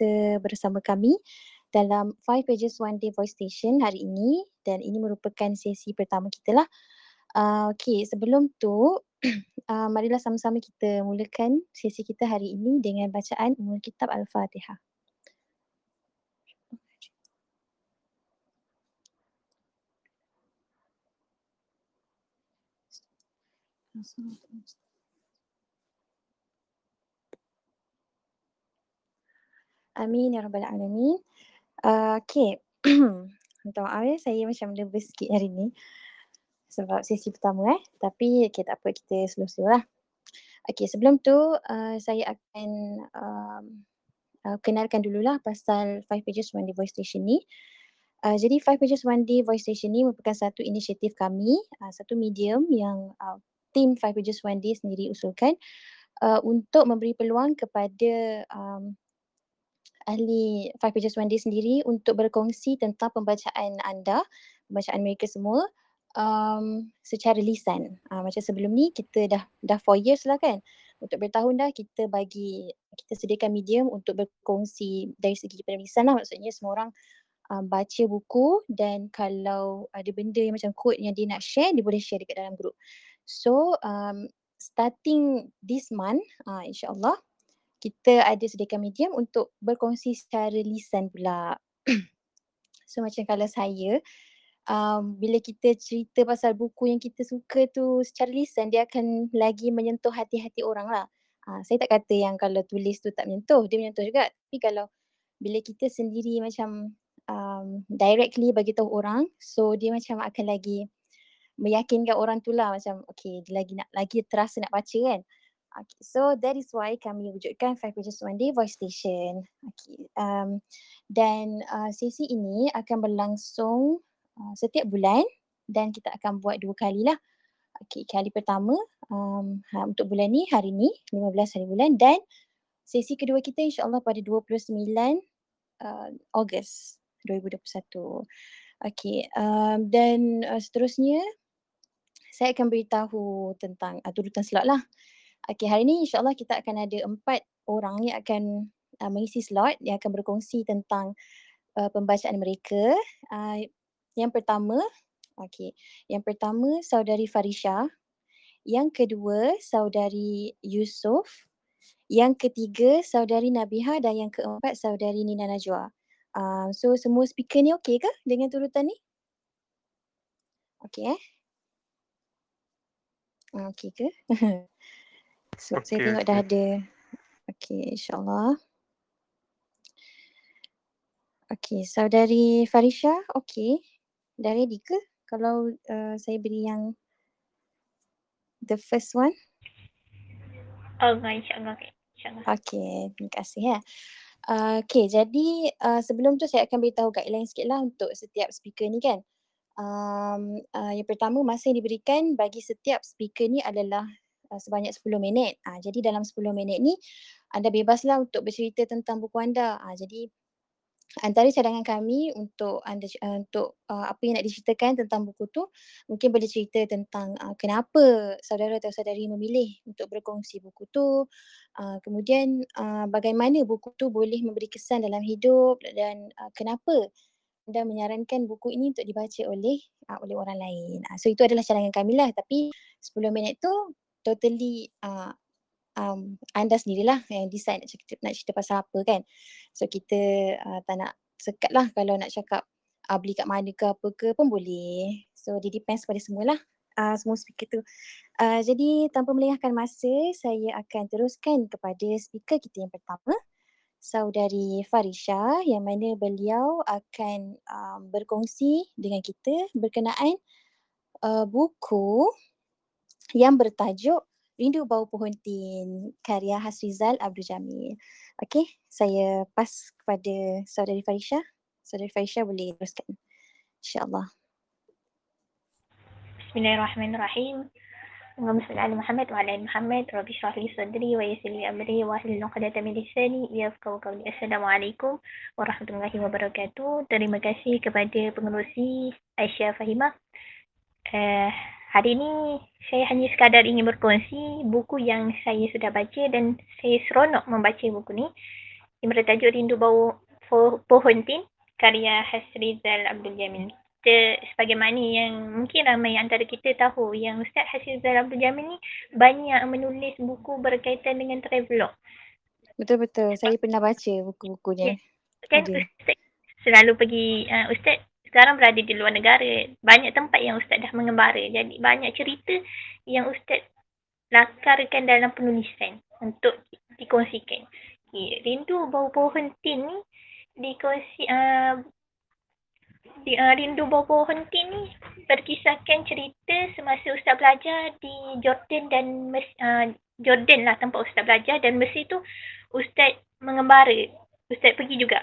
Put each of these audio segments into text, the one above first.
kita bersama kami dalam Five Pages One Day Voice Station hari ini dan ini merupakan sesi pertama kita lah. Uh, okay, sebelum tu uh, marilah sama-sama kita mulakan sesi kita hari ini dengan bacaan Umul Kitab Al-Fatihah. Amin ya rabbal alamin. Uh, okay. Minta maaf ya, saya macam nervous sikit hari ni. Sebab sesi pertama eh. Tapi okay, tak apa, kita slow-slow lah. Okay, sebelum tu uh, saya akan um, uh, kenalkan dululah pasal Five Pages One Day Voice Station ni. Uh, jadi Five Pages One Day Voice Station ni merupakan satu inisiatif kami, uh, satu medium yang uh, team Five Pages One Day sendiri usulkan uh, untuk memberi peluang kepada um, ahli Five Pages One Day sendiri untuk berkongsi tentang pembacaan anda, pembacaan mereka semua um, secara lisan. Uh, macam sebelum ni kita dah dah four years lah kan. Untuk bertahun dah kita bagi, kita sediakan medium untuk berkongsi dari segi penulisan lah. Maksudnya semua orang um, baca buku dan kalau ada benda yang macam quote yang dia nak share, dia boleh share dekat dalam group. So um, starting this month uh, insyaAllah kita ada sediakan medium untuk berkongsi secara lisan pula. so macam kalau saya um, bila kita cerita pasal buku yang kita suka tu secara lisan dia akan lagi menyentuh hati-hati orang lah. Uh, saya tak kata yang kalau tulis tu tak menyentuh, dia menyentuh juga. Tapi kalau bila kita sendiri macam um, directly bagi tahu orang so dia macam akan lagi meyakinkan orang tu lah macam okay dia lagi nak lagi terasa nak baca kan. Okay, so that is why kami wujudkan Five Pages One Day Voice Station. Okay, um, dan uh, sesi ini akan berlangsung uh, setiap bulan dan kita akan buat dua kali lah. Okay, kali pertama um, ha, untuk bulan ni hari ni 15 hari bulan dan sesi kedua kita insyaAllah pada 29 uh, Ogos 2021. Okay, um, dan uh, seterusnya saya akan beritahu tentang uh, turutan slot lah. Okay, hari ni insyaAllah kita akan ada empat orang yang akan uh, mengisi slot yang akan berkongsi tentang uh, pembacaan mereka. Uh, yang pertama, okay, yang pertama saudari Farisha. Yang kedua saudari Yusof. Yang ketiga saudari Nabiha dan yang keempat saudari Nina Najwa. Uh, so semua speaker ni okey ke dengan turutan ni? Okey eh? Okey ke? so, okay, saya tengok okay. dah ada. Okey, insyaAllah. Okey, saudari Farisha, okey. Dah ready ke? Kalau uh, saya beri yang the first one. Oh, insyaAllah. Okay. InsyaAllah. Okey, terima kasih ya. Uh, okay, jadi uh, sebelum tu saya akan beritahu guideline sikit lah untuk setiap speaker ni kan um, uh, yang pertama masa yang diberikan bagi setiap speaker ni adalah uh, sebanyak 10 minit. Uh, jadi dalam 10 minit ni anda bebaslah untuk bercerita tentang buku anda. Uh, jadi antara cadangan kami untuk anda uh, untuk uh, apa yang nak diceritakan tentang buku tu mungkin boleh cerita tentang uh, kenapa saudara atau saudari memilih untuk berkongsi buku tu uh, kemudian uh, bagaimana buku tu boleh memberi kesan dalam hidup dan uh, kenapa anda menyarankan buku ini untuk dibaca oleh uh, oleh orang lain. Uh, so itu adalah cadangan kami lah tapi 10 minit tu totally uh, um, anda sendirilah yang decide nak cerita, nak cerita pasal apa kan. So kita uh, tak nak sekat lah kalau nak cakap uh, beli kat mana ke apa ke pun boleh. So dia depends pada semualah uh, semua speaker tu. Uh, jadi tanpa melengahkan masa saya akan teruskan kepada speaker kita yang pertama saudari Farisha yang mana beliau akan um, berkongsi dengan kita berkenaan uh, buku yang bertajuk Rindu Bau Pohon Tin karya Hasrizal Abdul Jamil. Okey, saya pas kepada saudari Farisha. Saudari Farisha boleh teruskan. Insya-Allah. Bismillahirrahmanirrahim. Allahumma salli ala Muhammad wa ala Muhammad. Rabbi shrah li sadri wa yassir li amri wa hlul 'uqdatam min lisani yafqahu qawli. Assalamualaikum warahmatullahi wabarakatuh. Terima kasih kepada pengerusi Aisyah Fahimah. Eh, uh, hari ini saya hanya sekadar ingin berkongsi buku yang saya sudah baca dan saya seronok membaca buku ni. yang bertajuk Rindu Bau Pohon Tin karya Hasrizal Abdul Jamil. Kita sebagaimana yang mungkin ramai antara kita tahu yang Ustaz Hasrizal Abdul Jamil ni banyak menulis buku berkaitan dengan travelog. Betul-betul. Saya pernah baca buku-bukunya. Yeah. Kan Ada. Ustaz selalu pergi, uh, Ustaz sekarang berada di luar negara. Banyak tempat yang Ustaz dah mengembara. Jadi banyak cerita yang Ustaz lakarkan dalam penulisan untuk dikongsikan. Okay. Rindu bau pohon tin ni dikongsi uh, di, uh, Rindu Bau Pohon Tin ni berkisahkan cerita semasa Ustaz belajar di Jordan dan uh, Jordan lah tempat Ustaz belajar dan Mesir tu Ustaz mengembara. Ustaz pergi juga.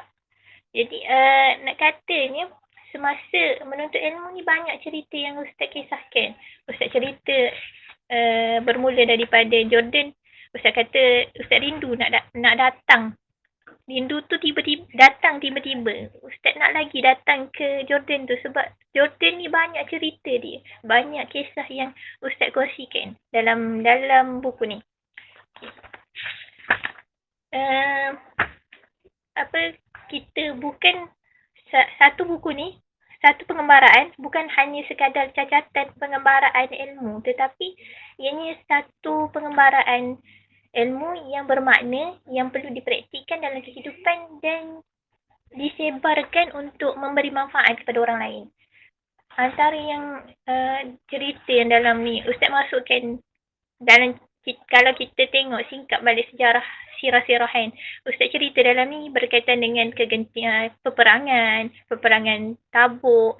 Jadi uh, nak katanya semasa menuntut ilmu ni banyak cerita yang Ustaz kisahkan. Ustaz cerita uh, bermula daripada Jordan. Ustaz kata Ustaz rindu nak da- nak datang rindu tu tiba-tiba datang tiba-tiba. Ustaz nak lagi datang ke Jordan tu sebab Jordan ni banyak cerita dia. Banyak kisah yang Ustaz kongsikan dalam dalam buku ni. Uh, apa kita bukan satu buku ni satu pengembaraan bukan hanya sekadar cacatan pengembaraan ilmu tetapi ianya satu pengembaraan ilmu yang bermakna yang perlu dipraktikkan dalam kehidupan dan disebarkan untuk memberi manfaat kepada orang lain. Antara yang uh, cerita yang dalam ni Ustaz masukkan dalam kalau kita tengok singkap balik sejarah sirah-sirahan Ustaz cerita dalam ni berkaitan dengan kegentian peperangan, peperangan tabuk.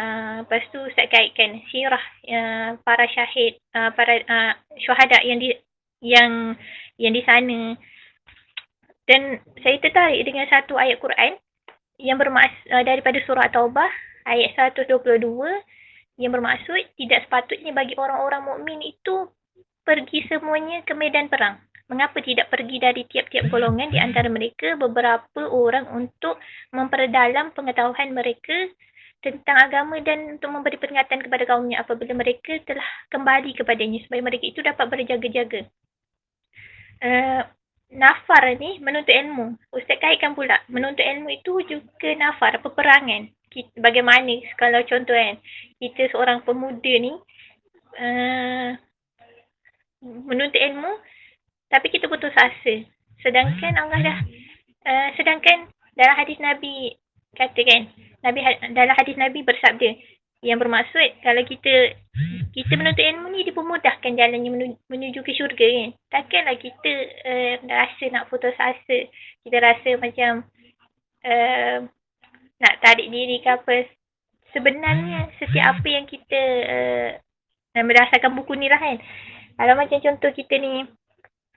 Uh, lepas tu Ustaz kaitkan sirah uh, para syahid, uh, para uh, syuhada yang di, yang yang di sana dan saya tertarik dengan satu ayat Quran yang bermaksud uh, daripada surah Taubah ayat 122 yang bermaksud tidak sepatutnya bagi orang-orang mukmin itu pergi semuanya ke medan perang. Mengapa tidak pergi dari tiap-tiap golongan di antara mereka beberapa orang untuk memperdalam pengetahuan mereka tentang agama dan untuk memberi peringatan kepada kaumnya apabila mereka telah kembali kepadanya supaya mereka itu dapat berjaga-jaga. Uh, nafar ni menuntut ilmu. Ustaz kaitkan pula, menuntut ilmu itu juga nafar, peperangan. Bagaimana kalau contoh kan, kita seorang pemuda ni uh, menuntut ilmu tapi kita putus asa. Sedangkan Allah dah, uh, sedangkan dalam hadis Nabi kata kan, Nabi, dalam hadis Nabi bersabda, yang bermaksud kalau kita kita menuntut ilmu ni dipermudahkan jalannya menuju, menuju ke syurga kan. Takkanlah kita uh, rasa nak putus asa. Kita rasa macam uh, nak tarik diri ke apa. Sebenarnya setiap apa yang kita uh, berdasarkan buku ni lah kan. Kalau macam contoh kita ni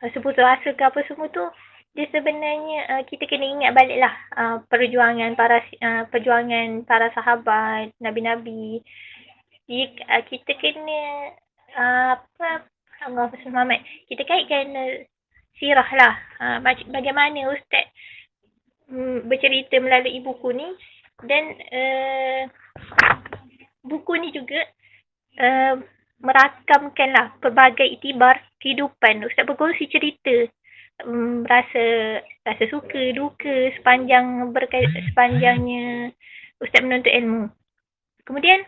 rasa putus asa ke apa semua tu dia sebenarnya uh, kita kena ingat baliklah uh, perjuangan para uh, perjuangan para sahabat nabi-nabi. Dia, uh, kita kena uh, apa Allah Muhammad kita kaitkan uh, sirah lah. Uh, bagaimana ustaz um, bercerita melalui buku ni. Dan uh, buku ni juga uh, merakamkanlah pelbagai itibar kehidupan ustaz berkongsi cerita um, rasa rasa suka duka sepanjang berkait sepanjangnya ustaz menuntut ilmu. Kemudian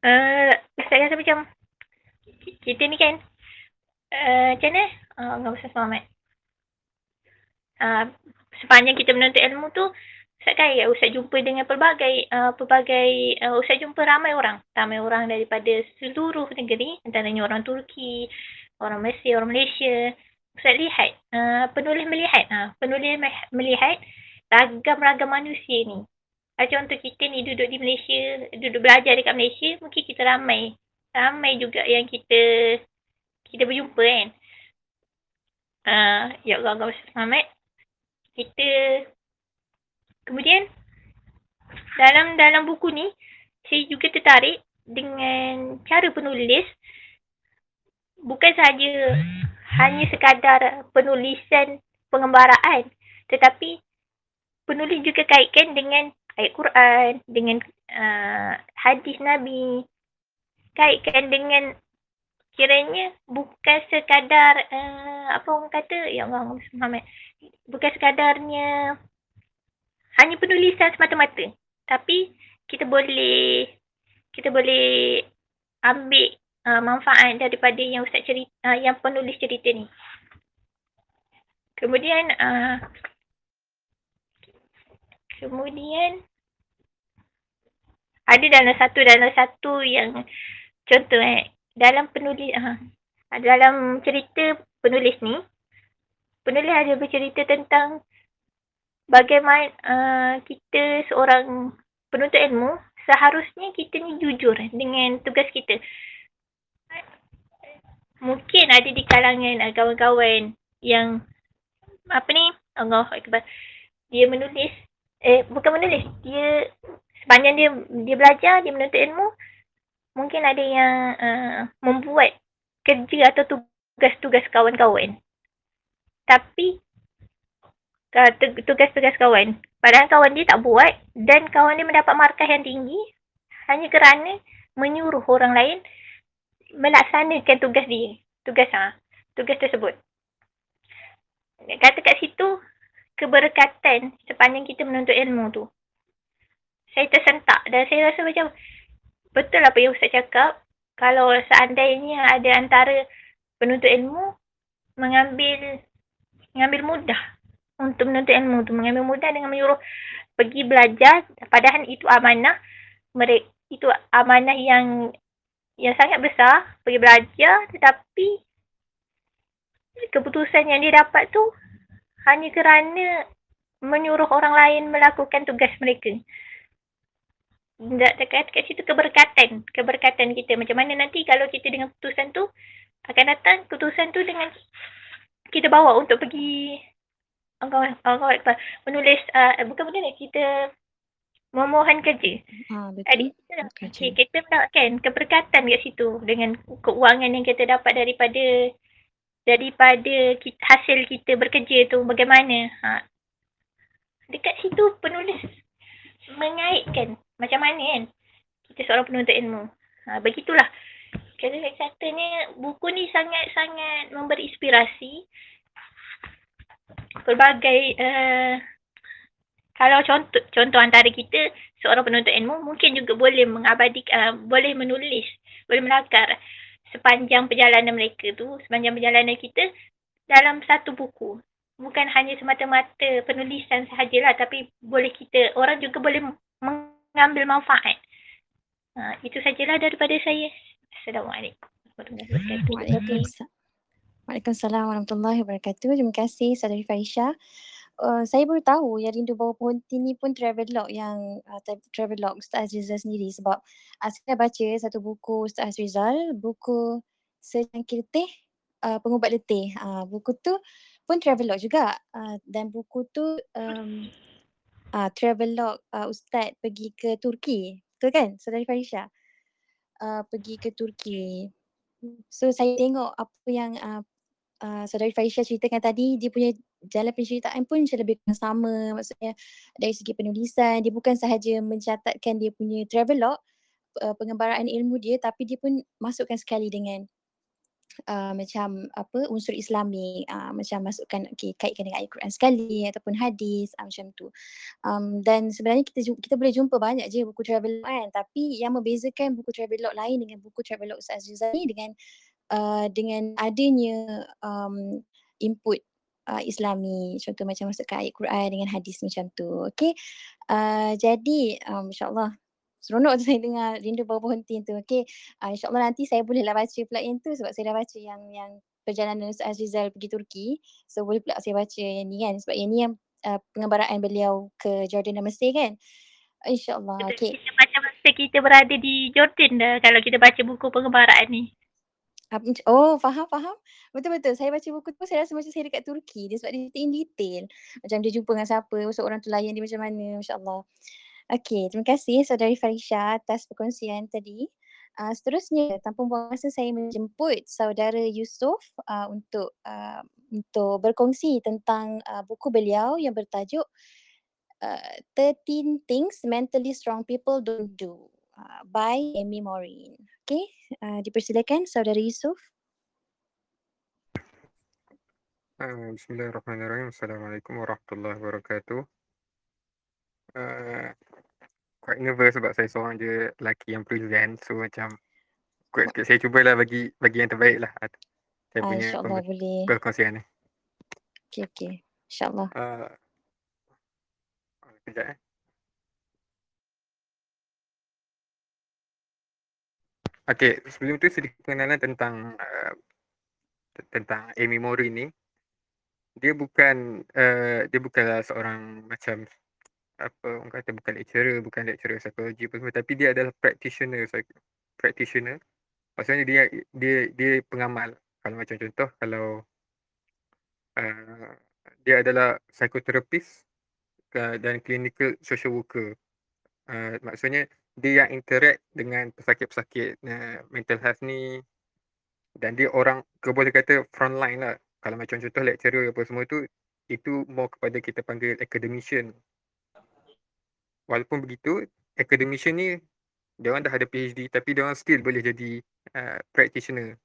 uh, ustaz rasa macam kita ni kan uh, macam mana? Uh, enggak usah selamat. Uh, sepanjang kita menuntut ilmu tu Ustaz kan ya, Ustaz jumpa dengan pelbagai, uh, pelbagai, uh, Ustaz jumpa ramai orang. Ramai orang daripada seluruh negeri, antaranya orang Turki, orang Mesir, orang Malaysia. Ustaz lihat, uh, penulis melihat, uh, penulis melihat ragam-ragam manusia ni. Uh, contoh kita ni duduk di Malaysia, duduk belajar dekat Malaysia, mungkin kita ramai. Ramai juga yang kita kita berjumpa kan. Uh, ya Allah, Allah Muhammad. Kita kemudian dalam dalam buku ni saya juga tertarik dengan cara penulis. Bukan saja hanya sekadar penulisan pengembaraan tetapi penulis juga kaitkan dengan ayat Quran, dengan uh, hadis Nabi, kaitkan dengan kiranya bukan sekadar uh, apa orang kata? Ya Allah Muhammad. Bukan sekadarnya hanya penulisan semata-mata. Tapi kita boleh kita boleh ambil uh, manfaat daripada yang ustaz cerita uh, yang penulis cerita ni. Kemudian uh, kemudian ada dalam satu dalam satu yang contoh eh dalam penulis uh, dalam cerita penulis ni penulis ada bercerita tentang bagaimana uh, kita seorang penuntut ilmu seharusnya kita ni jujur dengan tugas kita. Mungkin ada di kalangan uh, kawan-kawan yang apa ni Allah Akbar dia menulis eh bukan menulis dia sepanjang dia dia belajar dia menuntut ilmu mungkin ada yang uh, membuat kerja atau tugas-tugas kawan-kawan. Tapi tugas-tugas kawan padahal kawan dia tak buat dan kawan dia mendapat markah yang tinggi hanya kerana menyuruh orang lain melaksanakan tugas dia tugas ha, tugas tersebut kata kat situ keberkatan sepanjang kita menuntut ilmu tu. Saya tersentak dan saya rasa macam betul apa yang Ustaz cakap. Kalau seandainya ada antara penuntut ilmu mengambil mengambil mudah untuk menuntut ilmu tu. Mengambil mudah dengan menyuruh pergi belajar padahal itu amanah. Mereka, itu amanah yang yang sangat besar pergi belajar tetapi keputusan yang dia dapat tu hanya kerana menyuruh orang lain melakukan tugas mereka. Tak dekat kat situ keberkatan, keberkatan kita. Macam mana nanti kalau kita dengan keputusan tu akan datang keputusan tu dengan kita bawa untuk pergi Allah Allah menulis uh, bukan menulis kita memohon kerja. Ha, betul. okay, kita mendapatkan keberkatan kat situ dengan keuangan yang kita dapat daripada daripada kita, hasil kita bekerja tu bagaimana. Ha. Dekat situ penulis mengaitkan macam mana kan kita seorang penuntut ilmu. Ha, begitulah. Kalau katanya buku ni sangat-sangat memberi inspirasi pelbagai uh, kalau contoh contoh antara kita seorang penuntut ilmu mungkin juga boleh mengabadikan uh, boleh menulis boleh melakar sepanjang perjalanan mereka tu, sepanjang perjalanan kita dalam satu buku. Bukan hanya semata-mata penulisan sahajalah tapi boleh kita, orang juga boleh mengambil manfaat. Ha, itu sajalah daripada saya. Assalamualaikum warahmatullahi wabarakatuh. Waalaikumsalam warahmatullahi wabarakatuh. Terima kasih Saudari Faisha. Uh, saya baru tahu yang Rindu Bawah Pohon ni pun travel log yang uh, travel log Ustaz Rizal sendiri sebab uh, saya baca satu buku Ustaz Rizal, buku Secangkir Teh uh, Pengubat Letih. Uh, buku tu pun travel log juga uh, dan buku tu um, uh, travel log uh, Ustaz pergi ke Turki. Betul kan Saudari Farisha? Uh, pergi ke Turki. So saya tengok apa yang uh, uh, Saudari Farisha ceritakan tadi dia punya jalan penceritaan pun macam lebih sama. Maksudnya dari segi penulisan dia bukan sahaja mencatatkan dia punya travelog uh, pengembaraan ilmu dia tapi dia pun masukkan sekali dengan uh, macam apa unsur islami uh, macam masukkan okay, kaitkan dengan ayat Quran sekali ataupun hadis uh, macam tu. Um, dan sebenarnya kita kita boleh jumpa banyak je buku travelog kan tapi yang membezakan buku travelog lain dengan buku travelog Ustaz Azizani dengan uh, dengan adanya um, input uh, Islami. Contoh macam masukkan ayat Quran dengan hadis macam tu. Okey? Uh, jadi um, insyaallah seronok tu saya dengar rindu bawah pohon tin tu. Okey? Uh, insyaallah nanti saya boleh lah baca pula yang tu sebab saya dah baca yang yang perjalanan Ustaz Azrizal pergi Turki. So boleh pula saya baca yang ni kan? Sebab yang ni yang uh, pengembaraan beliau ke Jordan dan Mesir kan? InsyaAllah. Okay. Kita baca masa kita berada di Jordan dah kalau kita baca buku pengembaraan ni. Oh faham faham. Betul betul. Saya baca buku tu saya rasa macam saya dekat Turki. Dia sebab dia in detail. Macam dia jumpa dengan siapa, masuk orang tu layan dia macam mana. Masya-Allah. Okey, terima kasih Saudari Farisha atas perkongsian tadi. Uh, seterusnya, tanpa buang masa saya menjemput Saudara Yusof uh, untuk uh, untuk berkongsi tentang uh, buku beliau yang bertajuk uh, 13 Things Mentally Strong People Don't Do. Uh, by Amy Morin. Okay, uh, dipersilakan Saudara Yusof. Uh, Bismillahirrahmanirrahim. Assalamualaikum warahmatullahi wabarakatuh. Uh, quite nervous sebab saya seorang je lelaki yang present. So macam quite, saya cubalah bagi bagi yang terbaik lah. Saya Ah, punya InsyaAllah boleh. perkongsian ni. Okay, okay. InsyaAllah. Uh, kejap eh. Okay, sebelum tu sedikit pengenalan tentang uh, tentang Amy Morin ni. Dia bukan uh, dia bukanlah seorang macam apa orang kata bukan lecturer, bukan lecturer psikologi apa semua tapi dia adalah practitioner practitioner. Maksudnya dia dia dia pengamal. Kalau macam contoh kalau uh, dia adalah psikoterapis uh, dan clinical social worker. Uh, maksudnya dia yang interact dengan pesakit-pesakit uh, mental health ni. Dan dia orang ke boleh kata frontline lah. Kalau macam contoh lecturer apa semua tu itu more kepada kita panggil academician. Walaupun begitu academician ni dia orang dah ada PhD tapi dia orang still boleh jadi uh, practitioner.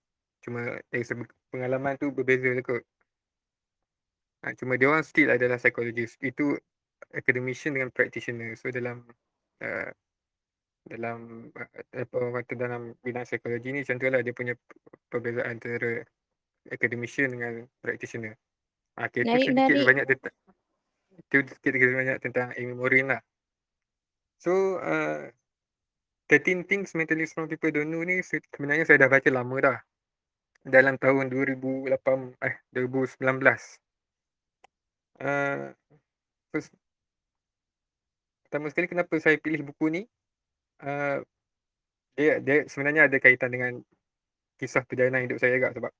Cuma dari segi pengalaman tu berbeza lah kot. Uh, cuma dia orang still adalah psychologist. Itu academician dengan practitioner. So dalam uh, dalam uh, apa orang kata dalam bidang psikologi ni macam tu lah dia punya perbezaan antara academician dengan practitioner. Ah, okay, itu sedikit Menarik-menarik. banyak tentang itu sedikit banyak tentang Amy Morin lah. So, uh, 13 Things Mentally Strong People Don't Know ni sebenarnya saya dah baca lama dah. Dalam tahun 2008, eh 2019. Uh, first, pertama sekali kenapa saya pilih buku ni, uh, dia, dia sebenarnya ada kaitan dengan kisah perjalanan hidup saya juga sebab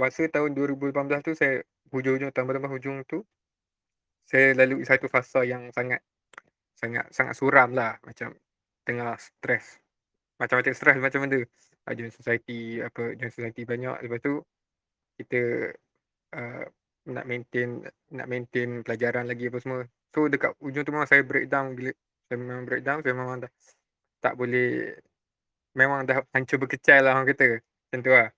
masa tahun 2018 tu saya hujung-hujung tambah-tambah hujung tu saya lalui satu fasa yang sangat sangat sangat suram lah. Macam tengah stres. Macam-macam stres macam benda. Ada society apa join society banyak. Lepas tu kita uh, nak maintain nak maintain pelajaran lagi apa semua. So dekat hujung tu memang saya breakdown bila saya memang breakdown saya memang dah tak boleh memang dah hancur berkecai lah orang kata macam tu lah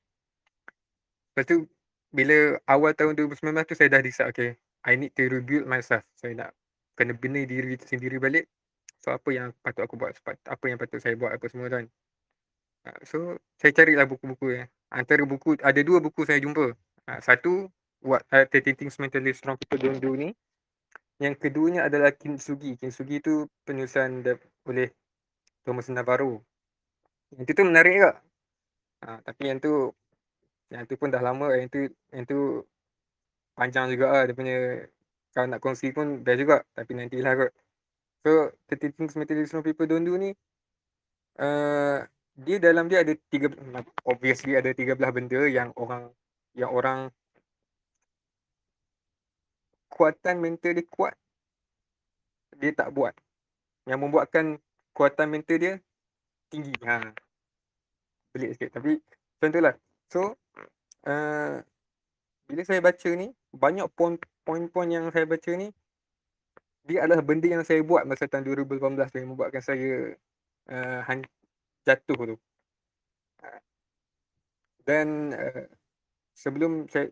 Lepas tu bila awal tahun 2019 tu saya dah decide okay I need to rebuild myself. Saya nak kena bina diri sendiri balik. So apa yang patut aku buat, apa yang patut saya buat apa semua kan. Uh, so saya carilah buku-buku ya. Antara buku ada dua buku saya jumpa. Uh, satu What uh, 13 Things Mentally Strong People Don't Do ni. Yang keduanya adalah Kintsugi. Kintsugi tu penulisan oleh Thomas Navarro. Yang tu tu menarik juga. Uh, tapi yang tu yang tu pun dah lama yang tu yang tu panjang juga lah dia punya kalau nak kongsi pun best juga tapi nantilah kot so 30 things materialism people don't do ni uh, dia dalam dia ada tiga obviously ada tiga belah benda yang orang yang orang kuatan mental dia kuat dia tak buat. Yang membuatkan kuatan mental dia tinggi. Ha. Pelik sikit. Tapi contohlah. So uh, bila saya baca ni banyak poin-poin yang saya baca ni dia adalah benda yang saya buat masa tahun 2018 yang membuatkan saya uh, jatuh tu. Dan uh, sebelum saya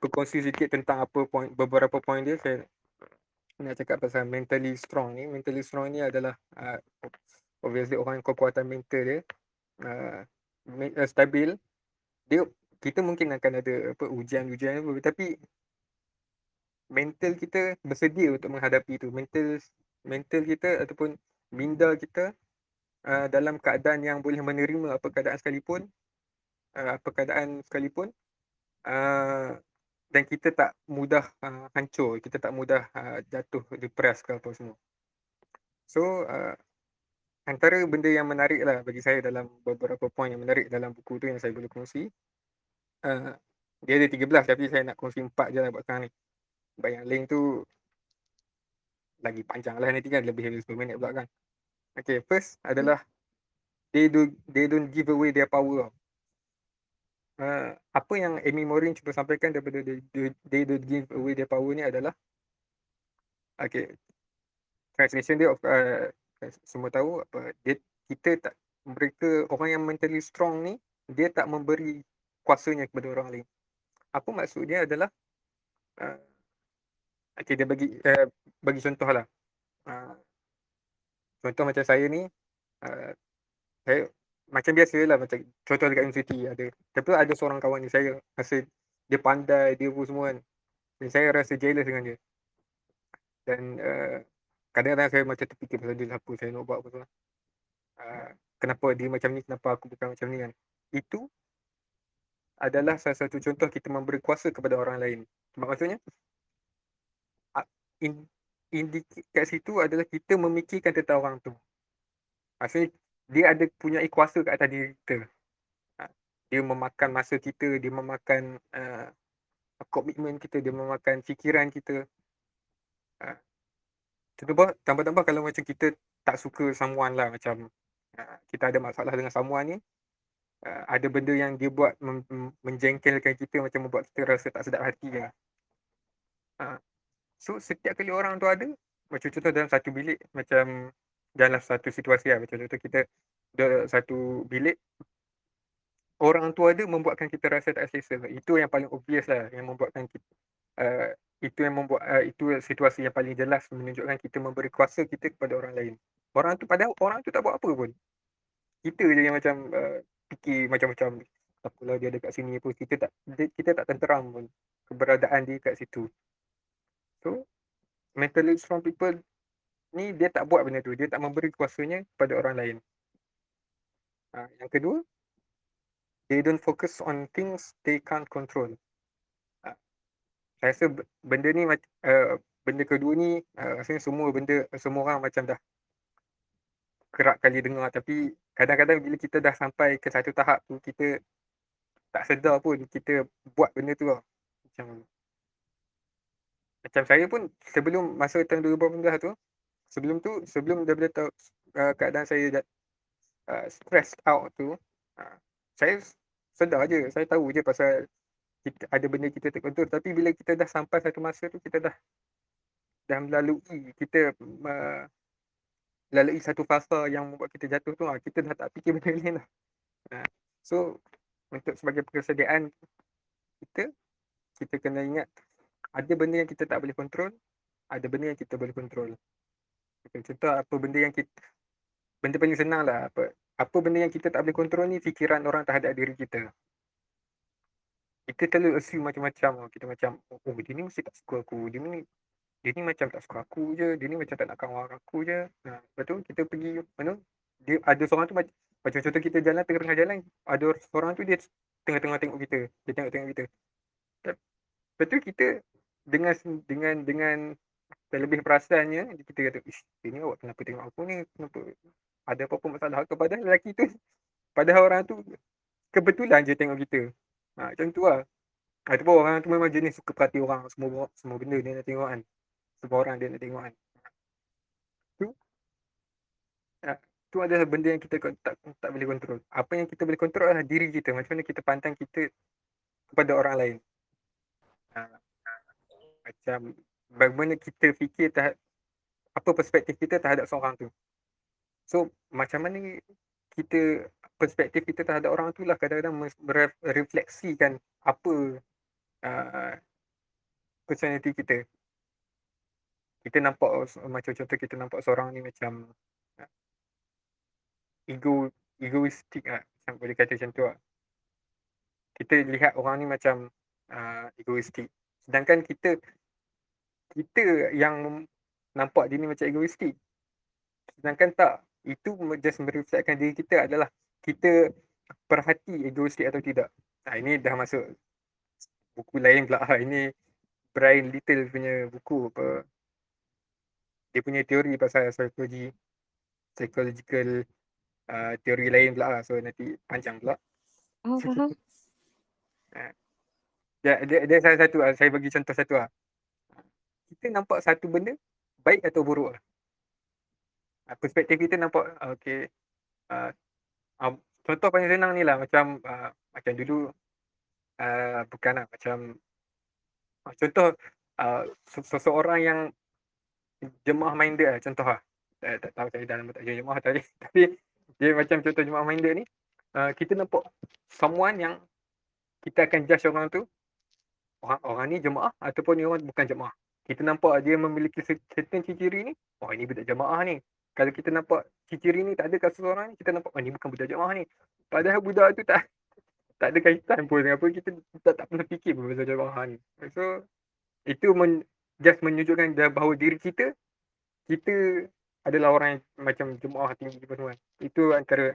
berkongsi sedikit tentang apa poin beberapa poin dia saya nak cakap pasal mentally strong ni. Mentally strong ni adalah uh, obviously orang yang kekuatan mental dia uh, stabil. Dia kita mungkin akan ada apa ujian-ujian tapi mental kita bersedia untuk menghadapi itu mental mental kita ataupun minda kita uh, dalam keadaan yang boleh menerima apa keadaan sekalipun uh, apa keadaan sekalipun uh, dan kita tak mudah uh, hancur kita tak mudah uh, jatuh depres ke apa semua so uh, antara benda yang menarik lah bagi saya dalam beberapa poin yang menarik dalam buku tu yang saya boleh kongsi uh, dia ada 13 tapi saya nak kongsi 4 je lah buat sekarang ni sebab yang link tu lagi panjang lah nanti kan lebih dari 10 minit pula kan. Okay, first adalah they do they don't give away their power. Uh, apa yang Amy Morin cuba sampaikan daripada they, they, they don't give away their power ni adalah okay translation dia uh, semua tahu apa dia kita tak mereka orang yang mentally strong ni dia tak memberi kuasanya kepada orang lain. Apa maksudnya adalah uh, okay, dia bagi uh, bagi contohlah. Uh, contoh macam saya ni uh, saya macam biasalah macam contoh dekat universiti ada. Tapi ada seorang kawan ni saya rasa dia pandai, dia pun semua kan. Dan saya rasa jealous dengan dia. Dan uh, kadang-kadang saya macam terfikir pasal dia apa saya nak buat apa. Uh, kenapa dia macam ni, kenapa aku bukan macam ni kan. Itu adalah salah satu contoh kita memberi kuasa kepada orang lain. Maksudnya, in, indikasi kat situ adalah kita memikirkan tentang orang tu. Maksudnya, dia ada punya kuasa kat atas diri kita. Ha, dia memakan masa kita, dia memakan uh, komitmen kita, dia memakan fikiran kita. Uh, tambah-tambah kalau macam kita tak suka someone lah macam uh, kita ada masalah dengan someone ni, uh, ada benda yang dia buat menjengkelkan kita macam membuat kita rasa tak sedap hati lah. Uh, so setiap kali orang tu ada, macam contoh dalam satu bilik macam dalam satu situasi lah. Macam contoh kita dalam satu bilik, orang tua ada membuatkan kita rasa tak selesa. Itu yang paling obvious lah yang membuatkan kita, uh, itu yang membuat, uh, itu situasi yang paling jelas menunjukkan kita memberi kuasa kita kepada orang lain. Orang tu padahal orang tu tak buat apa pun. Kita je yang macam uh, fikir macam-macam, apalah dia ada kat sini pun, kita tak kita tak tenteram pun keberadaan dia kat situ. So, mentally strong people ni dia tak buat benda tu. Dia tak memberi kuasanya kepada orang lain. Uh, yang kedua, they don't focus on things they can't control. Uh, saya rasa benda ni, uh, benda kedua ni, uh, rasanya semua benda, semua orang macam dah kerap kali dengar. Tapi kadang-kadang bila kita dah sampai ke satu tahap tu, kita tak sedar pun kita buat benda tu lah. Macam, macam saya pun sebelum masa tahun 2018 tu, sebelum tu sebelum daripada tahu uh, keadaan saya dah uh, stressed out tu uh, saya sedar je. Saya tahu je pasal kita, ada benda kita tak kontrol tapi bila kita dah sampai satu masa tu kita dah dah melalui kita uh, lalui satu fasa yang membuat kita jatuh tu uh, kita dah tak fikir benda lain lah. Uh, so untuk sebagai persediaan kita kita kena ingat ada benda yang kita tak boleh kontrol ada benda yang kita boleh kontrol Contoh apa benda yang kita benda paling senang lah apa apa benda yang kita tak boleh kontrol ni fikiran orang terhadap diri kita. Kita terlalu assume macam-macam kita macam oh dia ni mesti tak suka aku. Dia ni dia ni macam tak suka aku je. Dia ni macam tak nak kawan aku je. Ha, lepas tu kita pergi mana dia ada seorang tu macam contoh kita jalan tengah-tengah jalan ada seorang tu dia tengah-tengah tengok kita. Dia tengok-tengok kita. Lepas tu kita dengan dengan dengan terlebih perasannya kita kata ish ini awak kenapa tengok aku ni? Kenapa ada apa-apa masalah ke? Padahal lelaki tu padahal orang tu kebetulan je tengok kita. Ha, macam tu lah. Ha, tu pun orang tu memang jenis suka perhati orang semua semua benda dia nak tengok kan. Semua orang dia nak tengok kan. Tu ha, tu adalah benda yang kita tak, tak boleh kontrol. Apa yang kita boleh kontrol adalah diri kita macam mana kita pandang kita kepada orang lain. Ha, macam bagaimana kita fikir terhadap apa perspektif kita terhadap seorang tu. So macam mana kita perspektif kita terhadap orang tu lah kadang-kadang merefleksikan apa uh, personality kita. Kita nampak macam contoh kita nampak seorang ni macam uh, ego egoistik lah. Macam boleh kata macam tu lah. Kita lihat orang ni macam uh, egoistik. Sedangkan kita kita yang nampak dia ni macam egoistik. Sedangkan tak, itu just merefleksikan diri kita adalah kita perhati egoistik atau tidak. Ha, ini dah masuk buku lain pula. Ha, ini Brian Little punya buku apa. Dia punya teori pasal psikologi, psychological uh, teori lain pula. So nanti panjang pula. Ha. dia, dia, dia salah satu, saya bagi contoh satu lah kita nampak satu benda baik atau buruk lah. Uh, perspektif kita nampak okay. Uh, uh, contoh paling senang ni lah macam uh, macam dulu uh, bukan lah macam uh, contoh uh, seseorang yang jemaah minded lah contoh lah. Uh, tak tahu saya dalam tak jemaah tadi tapi Dia macam contoh jemaah minded ni, uh, kita nampak someone yang kita akan judge orang tu, orang, orang ni jemaah ataupun ni orang bukan jemaah. Kita nampak dia memiliki certain ciri ni, oh ini budak jemaah ni. Kalau kita nampak ciri ni tak ada kat seseorang ni, kita nampak oh ni bukan budak jemaah ni. Padahal budak tu tak tak ada kaitan pun dengan apa kita tak, tak pernah fikir pun pasal jemaah ni. So itu men, just menunjukkan bahawa diri kita kita adalah orang yang macam jemaah tinggi apa semua. Itu antara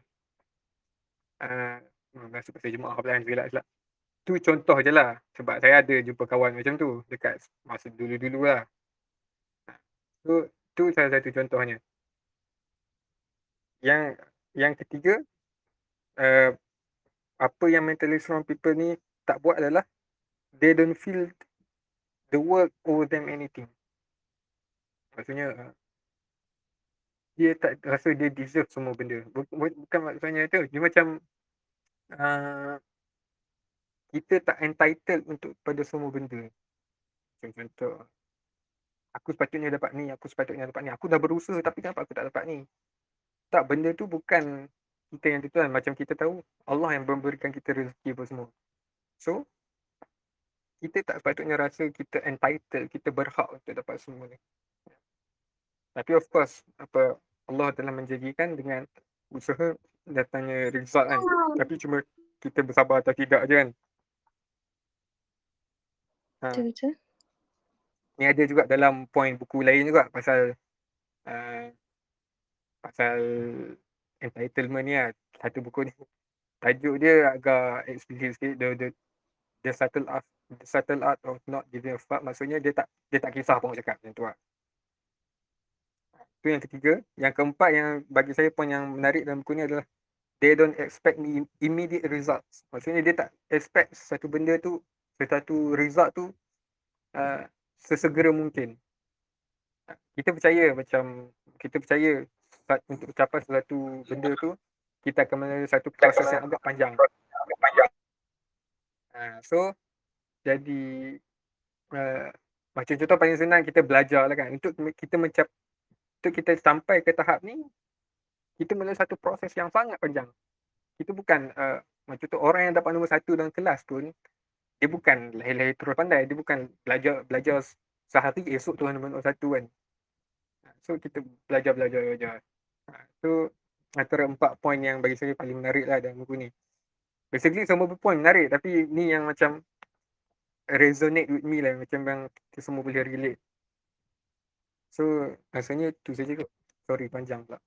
uh, masuk pasal jemaah pula kan selak. Tu contoh je lah. Sebab saya ada jumpa kawan macam tu dekat masa dulu-dulu lah. So, tu salah satu contohnya. Yang yang ketiga, uh, apa yang mentally strong people ni tak buat adalah they don't feel the work owe them anything. Maksudnya uh, dia tak rasa dia deserve semua benda. Bukan maksudnya tu. Dia macam uh, kita tak entitled untuk pada semua benda. Macam contoh, aku sepatutnya dapat ni, aku sepatutnya dapat ni. Aku dah berusaha tapi kenapa aku tak dapat ni? Tak, benda tu bukan kita yang tentukan. Macam kita tahu, Allah yang memberikan kita rezeki apa semua. So, kita tak sepatutnya rasa kita entitled, kita berhak untuk dapat semua ni. Tapi of course, apa Allah telah menjanjikan dengan usaha datangnya result kan. Tapi cuma kita bersabar atau tidak je kan. Ha. Betul-betul. Ni ada juga dalam poin buku lain juga pasal uh, pasal entitlement ni lah. Satu buku ni. Tajuk dia agak eksplisit sikit. The, the, the subtle art the subtle art of not giving a fuck. Maksudnya dia tak dia tak kisah pun cakap macam tu lah. Itu yang ketiga. Yang keempat yang bagi saya pun yang menarik dalam buku ni adalah they don't expect immediate results. Maksudnya dia tak expect satu benda tu, satu result tu uh, sesegera mungkin. Kita percaya macam, kita percaya untuk capai satu benda tu, kita akan melalui satu proses yang agak panjang. Uh, so, jadi uh, macam contoh paling senang kita belajar lah kan. Untuk kita mencapai untuk kita sampai ke tahap ni kita melalui satu proses yang sangat panjang kita bukan uh, macam tu orang yang dapat nombor satu dalam kelas pun dia bukan lahir-lahir terus pandai dia bukan belajar belajar sehari esok tu nombor satu kan so kita belajar belajar belajar so antara empat poin yang bagi saya paling menarik lah dalam buku ni basically semua poin menarik tapi ni yang macam resonate with me lah macam yang kita semua boleh relate So rasanya tu saja kot. Sorry panjang pula.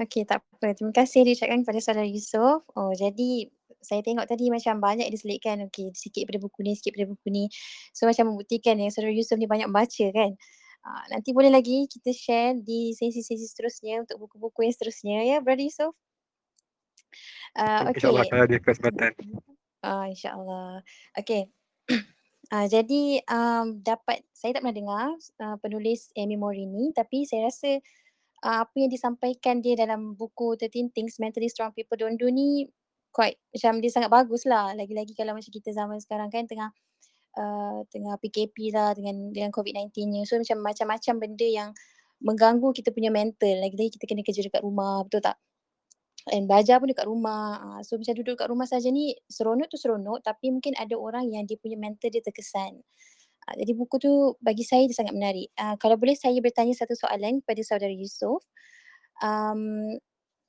Okay tak apa. Terima kasih diucapkan kepada saudara Yusof. Oh jadi saya tengok tadi macam banyak diselitkan. Okay sikit pada buku ni, sikit pada buku ni. So macam membuktikan yang saudara Yusof ni banyak baca kan. Uh, nanti boleh lagi kita share di sesi-sesi seterusnya untuk buku-buku yang seterusnya ya Brother Yusof. Uh, okay. InsyaAllah kalau ada kesempatan. Uh, InsyaAllah. Okay. Uh, jadi um, dapat saya tak pernah dengar uh, penulis Amy Morini tapi saya rasa uh, apa yang disampaikan dia dalam buku 13 Things Mentally Strong People Don't Do ni quite macam dia sangat bagus lah lagi-lagi kalau macam kita zaman sekarang kan tengah uh, tengah PKP lah dengan dengan COVID-19 nya so macam macam-macam benda yang mengganggu kita punya mental lagi-lagi kita kena kerja dekat rumah betul tak And belajar pun dekat rumah. Uh, so macam duduk dekat rumah saja ni seronok tu seronok tapi mungkin ada orang yang dia punya mental dia terkesan. Uh, jadi buku tu bagi saya dia sangat menarik. Uh, kalau boleh saya bertanya satu soalan kepada saudara Yusof. Um,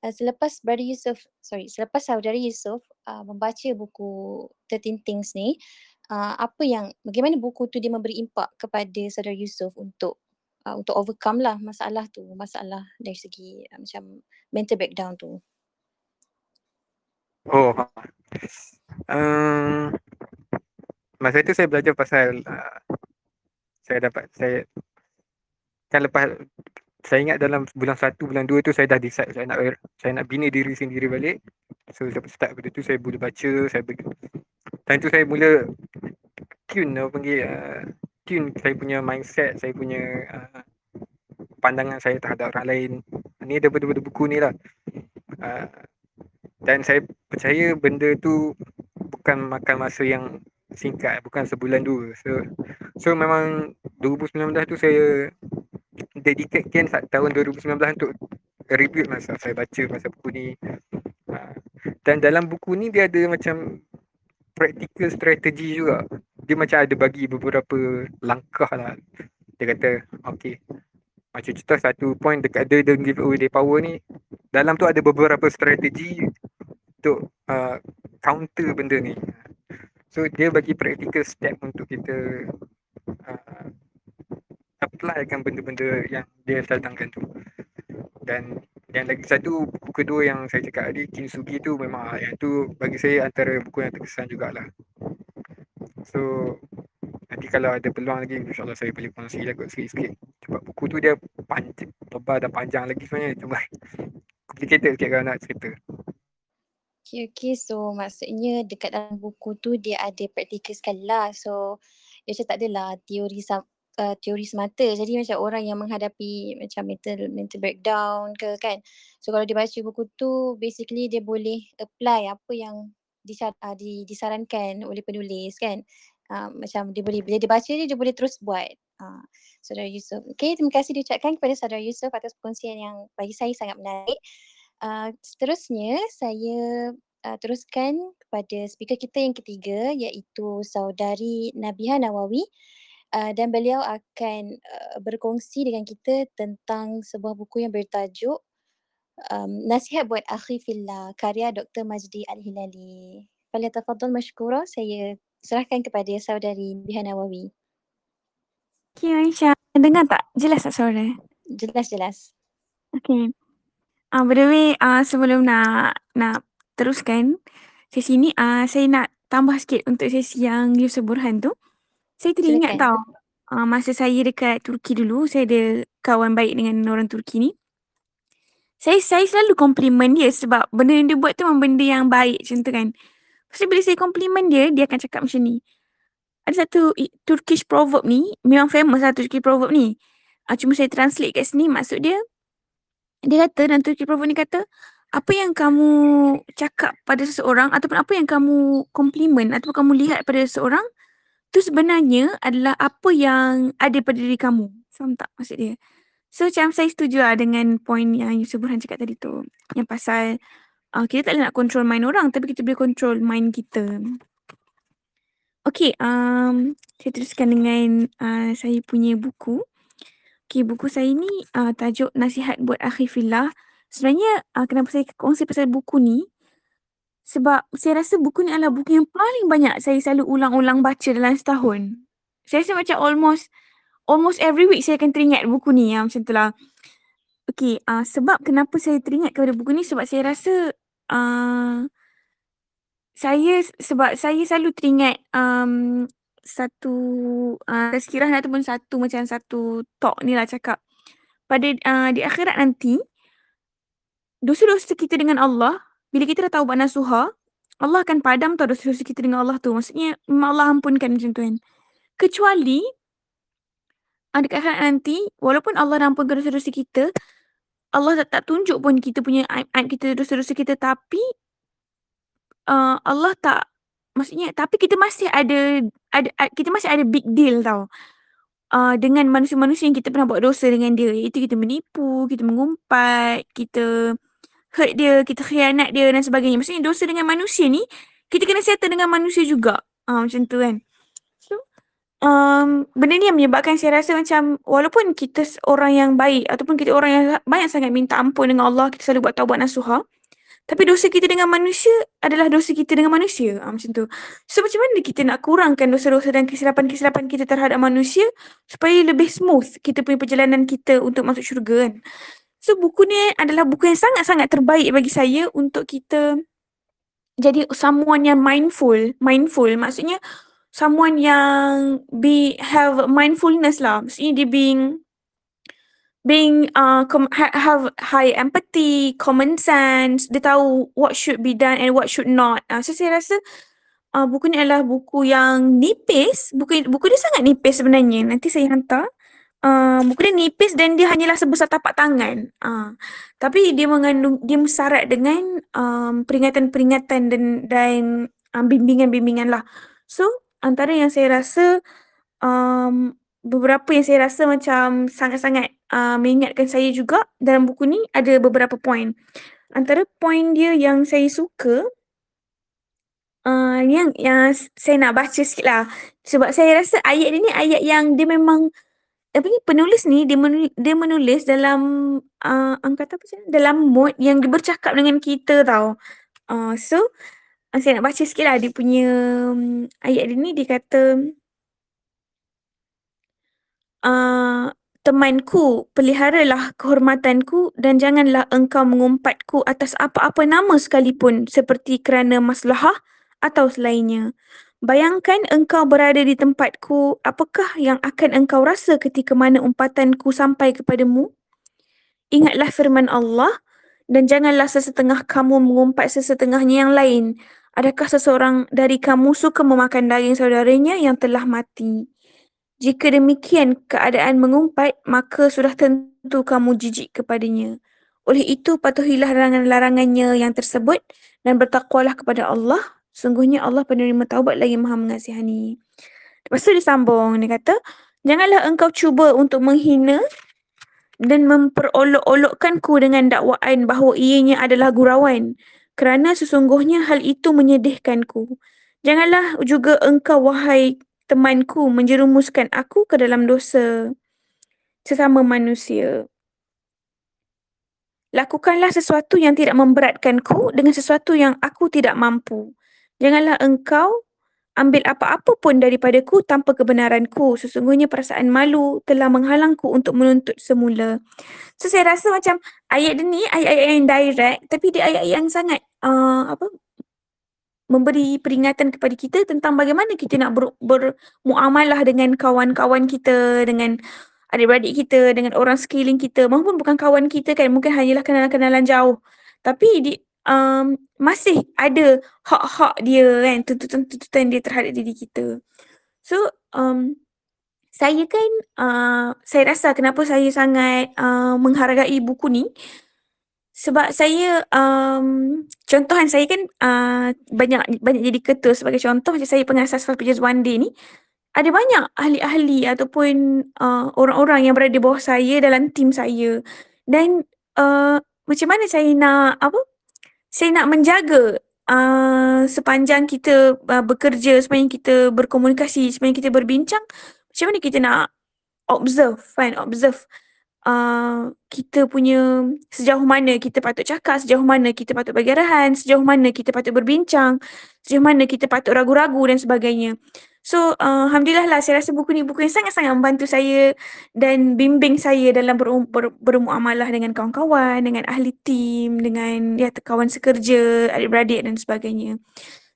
uh, selepas Brother Yusof, sorry, selepas saudara Yusof uh, membaca buku 13 Things ni, uh, apa yang, bagaimana buku tu dia memberi impak kepada saudara Yusof untuk uh, untuk overcome lah masalah tu, masalah dari segi uh, macam mental breakdown tu. Oh. Um, masa itu saya belajar pasal uh, saya dapat saya kan lepas saya ingat dalam bulan satu bulan dua tu saya dah decide saya nak saya nak bina diri sendiri balik. So saya start pada tu saya boleh baca, saya ber, time tu saya mula tune apa panggil uh, tune saya punya mindset, saya punya uh, pandangan saya terhadap orang lain. Ni daripada buku ni lah. Uh, dan saya percaya benda tu bukan makan masa yang singkat bukan sebulan dua so so memang 2019 tu saya dedicate kan tahun 2019 untuk review masa saya baca masa buku ni. Uh, dan dalam buku ni dia ada macam practical strategy juga. Dia macam ada bagi beberapa langkah lah. Dia kata, okay. Macam contoh satu point dekat dia, the giveaway day power ni. Dalam tu ada beberapa strategi untuk uh, counter benda ni. So dia bagi practical step untuk kita uh, apply kan benda-benda yang dia cadangkan tu. Dan yang lagi satu buku kedua yang saya cakap tadi Kintsugi tu memang yang tu bagi saya antara buku yang terkesan jugalah. So nanti kalau ada peluang lagi insyaAllah saya boleh kongsi lah kot sikit-sikit. Sebab buku tu dia panjang, tebal dan panjang lagi sebenarnya. Cuma complicated sikit kalau nak cerita. Okay, okay. So maksudnya dekat dalam buku tu dia ada praktikal sekali lah. So dia macam tak adalah teori uh, teori semata. Jadi macam orang yang menghadapi macam mental mental breakdown ke kan. So kalau dia baca buku tu basically dia boleh apply apa yang disar, uh, di, disarankan oleh penulis kan. Uh, macam dia boleh bila dia baca dia, dia boleh terus buat. Uh, Saudara Yusof. Okay, terima kasih diucapkan kepada Saudara Yusof atas perkongsian yang bagi saya sangat menarik. Uh, seterusnya saya uh, teruskan kepada speaker kita yang ketiga iaitu Saudari Nabiha Nawawi uh, dan beliau akan uh, berkongsi dengan kita tentang sebuah buku yang bertajuk um, Nasihat buat Akhi Fillah karya Dr. Majdi Al-Hilali. Falyatafaddal mashkura saya serahkan kepada saudari Bihan Nawawi. Okay Aisyah, dengar tak? Jelas tak suara? Jelas-jelas. Okay. Uh, by the way, uh, sebelum nak nak teruskan sesi ni, uh, saya nak tambah sikit untuk sesi yang Yusuf Burhan tu. Saya teringat Silakan. tau, uh, masa saya dekat Turki dulu, saya ada kawan baik dengan orang Turki ni. Saya saya selalu compliment dia sebab benda yang dia buat tu memang benda yang baik macam tu kan. Lepas tu bila saya compliment dia, dia akan cakap macam ni. Ada satu i- Turkish proverb ni, memang famous lah Turkish proverb ni. Uh, cuma saya translate kat sini, maksud dia, dia kata dalam Turkish proverb ni kata, apa yang kamu cakap pada seseorang ataupun apa yang kamu compliment ataupun kamu lihat pada seseorang, tu sebenarnya adalah apa yang ada pada diri kamu. Faham tak maksud dia? So macam saya setuju lah dengan point yang Yusuf Burhan cakap tadi tu. Yang pasal uh, kita tak boleh nak control mind orang tapi kita boleh control mind kita. Okay, um, saya teruskan dengan uh, saya punya buku. Okay, buku saya ni uh, tajuk Nasihat Buat Akhi Fillah. Sebenarnya uh, kenapa saya kongsi pasal buku ni sebab saya rasa buku ni adalah buku yang paling banyak saya selalu ulang-ulang baca dalam setahun. Saya rasa macam almost almost every week saya akan teringat buku ni ya, macam tu lah. Okay, uh, sebab kenapa saya teringat kepada buku ni sebab saya rasa uh, saya sebab saya selalu teringat um, satu uh, tazkirah ataupun satu macam satu talk ni lah cakap. Pada uh, di akhirat nanti dosa-dosa kita dengan Allah bila kita dah taubat nasuha Allah akan padam tau dosa-dosa kita dengan Allah tu. Maksudnya Allah ampunkan macam tu kan. Kecuali uh, dekat akhirat nanti walaupun Allah dah ampunkan dosa-dosa kita Allah tak, tak tunjuk pun kita punya aib-aib kita dosa-dosa kita. Tapi uh, Allah tak maksudnya tapi kita masih ada ada kita masih ada big deal tau. Uh, dengan manusia-manusia yang kita pernah buat dosa dengan dia. Iaitu kita menipu kita mengumpat kita hurt dia kita khianat dia dan sebagainya. Maksudnya dosa dengan manusia ni kita kena settle dengan manusia juga. Uh, macam tu kan. So um, benda ni yang menyebabkan saya rasa macam walaupun kita orang yang baik ataupun kita orang yang banyak sangat minta ampun dengan Allah kita selalu buat taubat nasuha tapi dosa kita dengan manusia adalah dosa kita dengan manusia. Ha, macam tu. So macam mana kita nak kurangkan dosa-dosa dan kesilapan-kesilapan kita terhadap manusia supaya lebih smooth kita punya perjalanan kita untuk masuk syurga kan. So buku ni adalah buku yang sangat-sangat terbaik bagi saya untuk kita jadi someone yang mindful. Mindful maksudnya someone yang be have mindfulness lah. Maksudnya dia being being uh com- ha- have high empathy, common sense, dia tahu what should be done and what should not. Uh, so saya rasa uh, buku ni adalah buku yang nipis. Buku buku dia sangat nipis sebenarnya. Nanti saya hantar. Uh, buku dia nipis dan dia hanyalah sebesar tapak tangan. Uh, tapi dia mengandung dia syarat dengan um, peringatan-peringatan dan dan um, bimbingan-bimbingan lah. So antara yang saya rasa um, beberapa yang saya rasa macam sangat-sangat uh, mengingatkan saya juga dalam buku ni ada beberapa poin. Antara poin dia yang saya suka uh, yang yang saya nak baca sikit lah. Sebab saya rasa ayat dia ni ayat yang dia memang apa ni penulis ni dia menulis, dia menulis dalam uh, angkatan apa sih? Dalam mood yang dia bercakap dengan kita tau. Uh, so saya nak baca sikit lah dia punya um, ayat dia ni dia kata uh, temanku, peliharalah kehormatanku dan janganlah engkau mengumpatku atas apa-apa nama sekalipun seperti kerana maslahah atau selainnya. Bayangkan engkau berada di tempatku, apakah yang akan engkau rasa ketika mana umpatanku sampai kepadamu? Ingatlah firman Allah dan janganlah sesetengah kamu mengumpat sesetengahnya yang lain. Adakah seseorang dari kamu suka memakan daging saudaranya yang telah mati? Jika demikian keadaan mengumpat, maka sudah tentu kamu jijik kepadanya. Oleh itu, patuhilah larangan-larangannya yang tersebut dan bertakwalah kepada Allah Sungguhnya Allah penerima taubat lagi maha mengasihani. Lepas tu dia sambung, dia kata, Janganlah engkau cuba untuk menghina dan memperolok-olokkanku dengan dakwaan bahawa ianya adalah gurauan. Kerana sesungguhnya hal itu menyedihkanku. Janganlah juga engkau, wahai temanku, menjerumuskan aku ke dalam dosa sesama manusia. Lakukanlah sesuatu yang tidak memberatkanku dengan sesuatu yang aku tidak mampu. Janganlah engkau ambil apa-apa pun daripadaku tanpa kebenaranku. Sesungguhnya perasaan malu telah menghalangku untuk menuntut semula. So saya rasa macam ayat ni ayat-ayat yang direct tapi dia ayat yang sangat uh, apa memberi peringatan kepada kita tentang bagaimana kita nak ber, bermuamalah dengan kawan-kawan kita, dengan adik-beradik kita, dengan orang sekeliling kita maupun bukan kawan kita kan, mungkin hanyalah kenalan-kenalan jauh. Tapi di, um, masih ada hak-hak dia kan, tuntutan-tuntutan dia terhadap diri kita. So, um, saya kan, uh, saya rasa kenapa saya sangat uh, menghargai buku ni sebab saya um, contohan saya kan uh, banyak banyak jadi ketua sebagai contoh macam saya pengasas Five Pages One Day ni ada banyak ahli-ahli ataupun uh, orang-orang yang berada di bawah saya dalam tim saya dan uh, macam mana saya nak apa saya nak menjaga uh, sepanjang kita uh, bekerja, sepanjang kita berkomunikasi, sepanjang kita berbincang, macam mana kita nak observe, kan? Observe uh, kita punya sejauh mana kita patut cakap, sejauh mana kita patut bagi arahan, sejauh mana kita patut berbincang, sejauh mana kita patut ragu-ragu dan sebagainya. So, uh, Alhamdulillah lah saya rasa buku ni buku yang sangat-sangat membantu saya dan bimbing saya dalam ber, ber, bermuamalah dengan kawan-kawan, dengan ahli tim, dengan ya, kawan sekerja, adik-beradik dan sebagainya.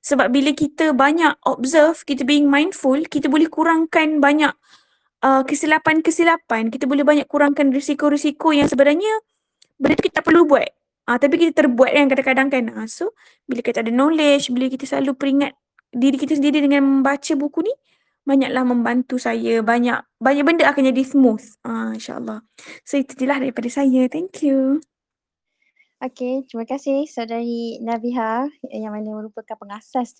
Sebab bila kita banyak observe, kita being mindful, kita boleh kurangkan banyak uh, kesilapan-kesilapan. Kita boleh banyak kurangkan risiko-risiko yang sebenarnya benda tu kita perlu buat. Uh, tapi kita terbuat kan kadang-kadang kan. Uh, so, bila kita ada knowledge, bila kita selalu peringat diri kita sendiri dengan membaca buku ni banyaklah membantu saya banyak banyak benda akan jadi smooth ah insyaallah so itu je lah daripada saya thank you Okay, terima kasih saudari Nabiha yang mana merupakan pengasas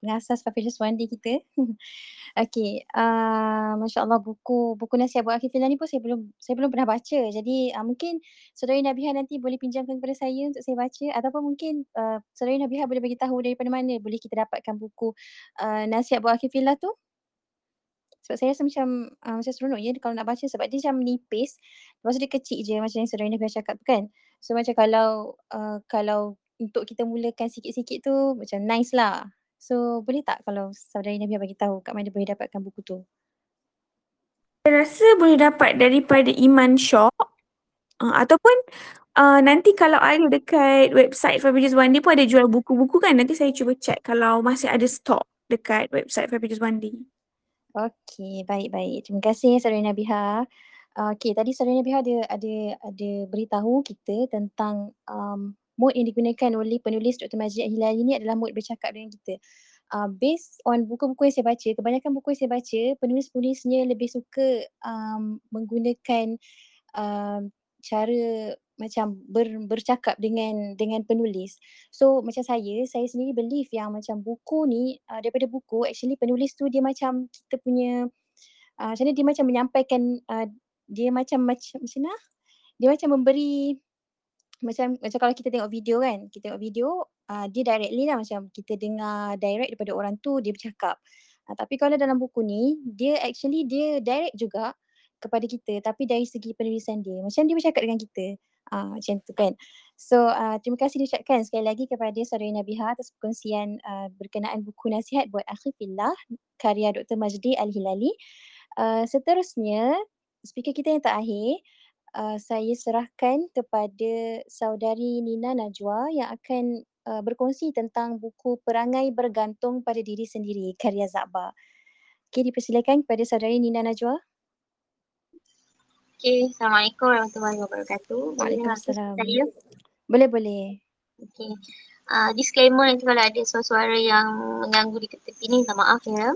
pengasas Papages One Day kita. okay, uh, Masya Allah buku buku nasihat buat akhir ni pun saya belum saya belum pernah baca. Jadi uh, mungkin saudari Nabiha nanti boleh pinjamkan kepada saya untuk saya baca ataupun mungkin uh, saudari Nabiha boleh bagi tahu daripada mana boleh kita dapatkan buku uh, nasihat buat akhir tu. Sebab saya rasa macam uh, macam seronok ya kalau nak baca sebab dia macam nipis. Lepas dia kecil je macam yang saudari Nabiha cakap tu kan. So macam kalau uh, kalau untuk kita mulakan sikit-sikit tu macam nice lah. So boleh tak kalau saudari Nabiha bagi tahu kat mana boleh dapatkan buku tu? Saya rasa boleh dapat daripada Iman Shop uh, ataupun uh, nanti kalau ada dekat website Pages One Day pun ada jual buku-buku kan. Nanti saya cuba check kalau masih ada stok dekat website Pages One Day. Okay, baik-baik. Terima kasih saudari Nabiha. Uh, okay, tadi saudari Nabiha ada ada ada beritahu kita tentang um, mood yang digunakan oleh penulis Dr. Majid Hilal ini adalah mood bercakap dengan kita. Uh, based on buku-buku yang saya baca, kebanyakan buku yang saya baca, penulis-penulisnya lebih suka um, menggunakan um, cara macam ber, bercakap dengan dengan penulis. So macam saya, saya sendiri believe yang macam buku ni uh, daripada buku actually penulis tu dia macam kita punya uh, macam dia macam menyampaikan uh, dia macam macam macam mana? Dia macam memberi macam macam kalau kita tengok video kan, kita tengok video uh, dia directly lah macam kita dengar direct daripada orang tu dia bercakap. Uh, tapi kalau dalam buku ni dia actually dia direct juga kepada kita tapi dari segi penulisan dia. Macam dia bercakap dengan kita. Uh, macam tu kan. So uh, terima kasih diucapkan sekali lagi kepada saudari Nabiha atas perkongsian uh, berkenaan buku nasihat buat akhi fillah karya Dr. Majdi Al-Hilali. Uh, seterusnya speaker kita yang terakhir uh, saya serahkan kepada saudari Nina Najwa yang akan uh, berkongsi tentang buku Perangai Bergantung pada Diri Sendiri karya Zakba. Okey dipersilakan kepada saudari Nina Najwa. Okay, Assalamualaikum warahmatullahi wabarakatuh. Waalaikumsalam. saya? Boleh boleh. Okay. Uh, disclaimer nanti kalau ada suara-suara yang mengganggu di tepi ni, minta maaf ya.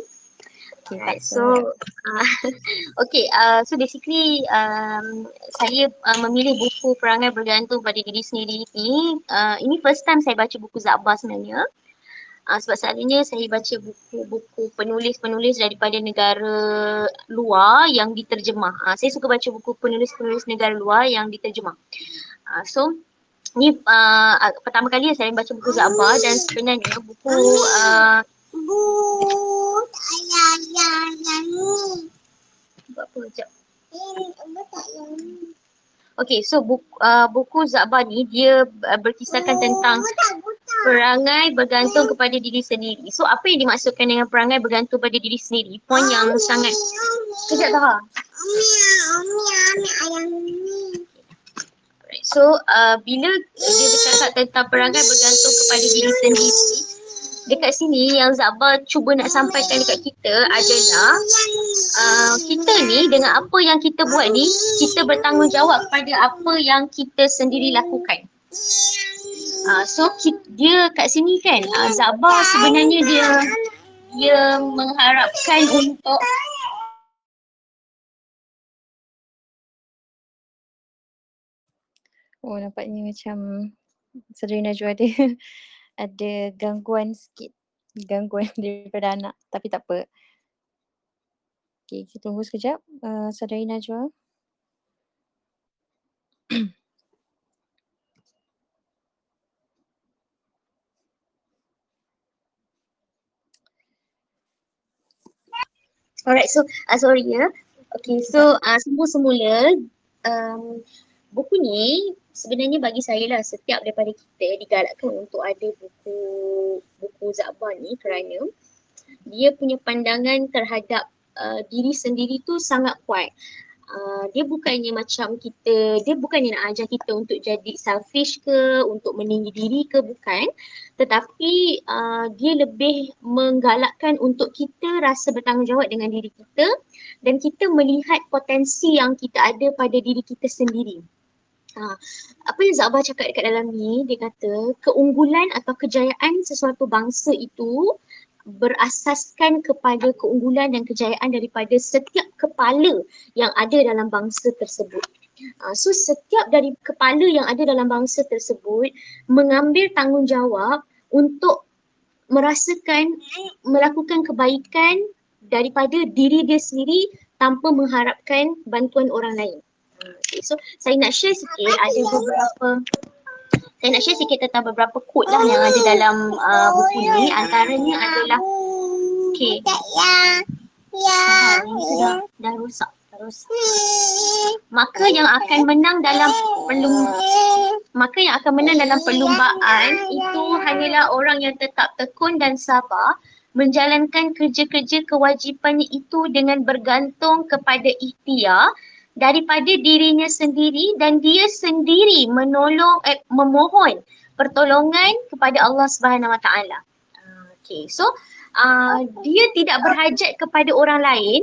Okay, Right, so uh, okay, uh, so basically um, saya uh, memilih buku Perangai Bergantung pada Diri Sendiri ni. Uh, ini first time saya baca buku Zakba sebenarnya. Uh, sebab selalunya saya baca buku-buku penulis-penulis daripada negara luar yang diterjemah. Uh, saya suka baca buku penulis-penulis negara luar yang diterjemah. Uh, so ni uh, pertama kali saya baca buku Zakba dan sebenarnya buku uh, Bu, ayah, ayah, ayah ni. Buat apa sekejap? Okay, so buku, uh, buku Zakba ni dia uh, berkisahkan tentang perangai bergantung kepada diri sendiri. So apa yang dimaksudkan dengan perangai bergantung pada diri sendiri? Poin yang sangat Sekejap Taha. Alright, So uh, bila dia bercakap tentang perangai bergantung kepada diri sendiri, dekat sini yang Zakba cuba nak sampaikan dekat kita adalah uh, kita ni dengan apa yang kita buat ni, kita bertanggungjawab kepada apa yang kita sendiri lakukan. Uh, so dia kat sini kan, uh, Zakba sebenarnya dia dia mengharapkan untuk Oh nampaknya macam saudari Najwa ada ada gangguan sikit. Gangguan daripada anak tapi tak apa. Okay, kita tunggu sekejap uh, saudari Najwa. Alright, so uh, sorry ya. Okay, so uh, semua semula um, buku ni sebenarnya bagi saya lah setiap daripada kita digalakkan untuk ada buku buku Zakba ni kerana dia punya pandangan terhadap uh, diri sendiri tu sangat kuat. Uh, dia bukannya macam kita, dia bukannya nak ajar kita untuk jadi selfish ke, untuk meninggi diri ke, bukan. Tetapi uh, dia lebih menggalakkan untuk kita rasa bertanggungjawab dengan diri kita dan kita melihat potensi yang kita ada pada diri kita sendiri. Ha, apa yang Zabah cakap dekat dalam ni, dia kata keunggulan atau kejayaan sesuatu bangsa itu berasaskan kepada keunggulan dan kejayaan daripada setiap kepala yang ada dalam bangsa tersebut. Uh, so setiap dari kepala yang ada dalam bangsa tersebut mengambil tanggungjawab untuk merasakan melakukan kebaikan daripada diri dia sendiri tanpa mengharapkan bantuan orang lain. Okay, so saya nak share sikit ada beberapa saya nak share sikit tentang beberapa quote lah yang ada dalam uh, buku ni. Antaranya adalah okay. Ah, ini sudah dah rosak terus. Maka yang akan menang dalam pelum maka yang akan menang dalam perlumbaan itu hanyalah orang yang tetap tekun dan sabar menjalankan kerja-kerja kewajipannya itu dengan bergantung kepada ikhtiar daripada dirinya sendiri dan dia sendiri menolong eh, memohon pertolongan kepada Allah Subhanahu Wa Taala. Ah, Okay, so uh, dia tidak berhajat kepada orang lain